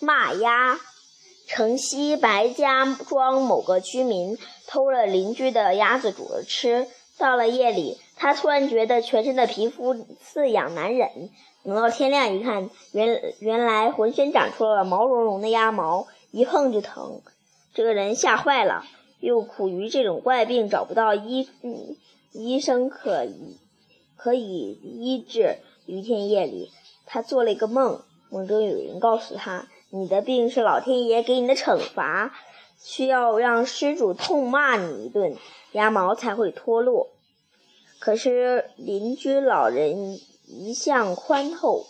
骂鸭。城西白家庄某个居民偷了邻居的鸭子煮了吃，到了夜里，他突然觉得全身的皮肤刺痒难忍。等到天亮一看，原原来浑身长出了毛茸茸的鸭毛，一碰就疼。这个人吓坏了，又苦于这种怪病找不到医医生可以可以医治。一天夜里，他做了一个梦，梦中有人告诉他。你的病是老天爷给你的惩罚，需要让施主痛骂你一顿，鸭毛才会脱落。可是邻居老人一向宽厚，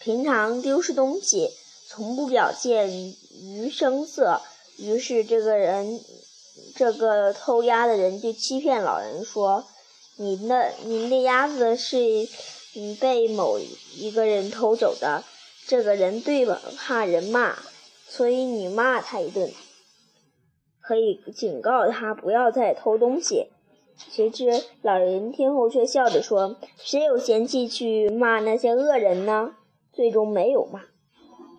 平常丢失东西从不表现于声色，于是这个人，这个偷鸭的人就欺骗老人说：“您的您的鸭子是被某一个人偷走的。”这个人对吧？怕人骂，所以你骂他一顿，可以警告他不要再偷东西。谁知老人听后却笑着说：“谁有闲气去骂那些恶人呢？”最终没有骂。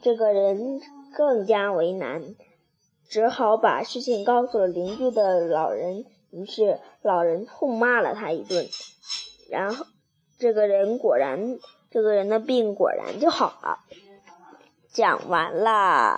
这个人更加为难，只好把事情告诉了邻居的老人。于是老人痛骂了他一顿，然后这个人果然。这个人的病果然就好了。讲完了。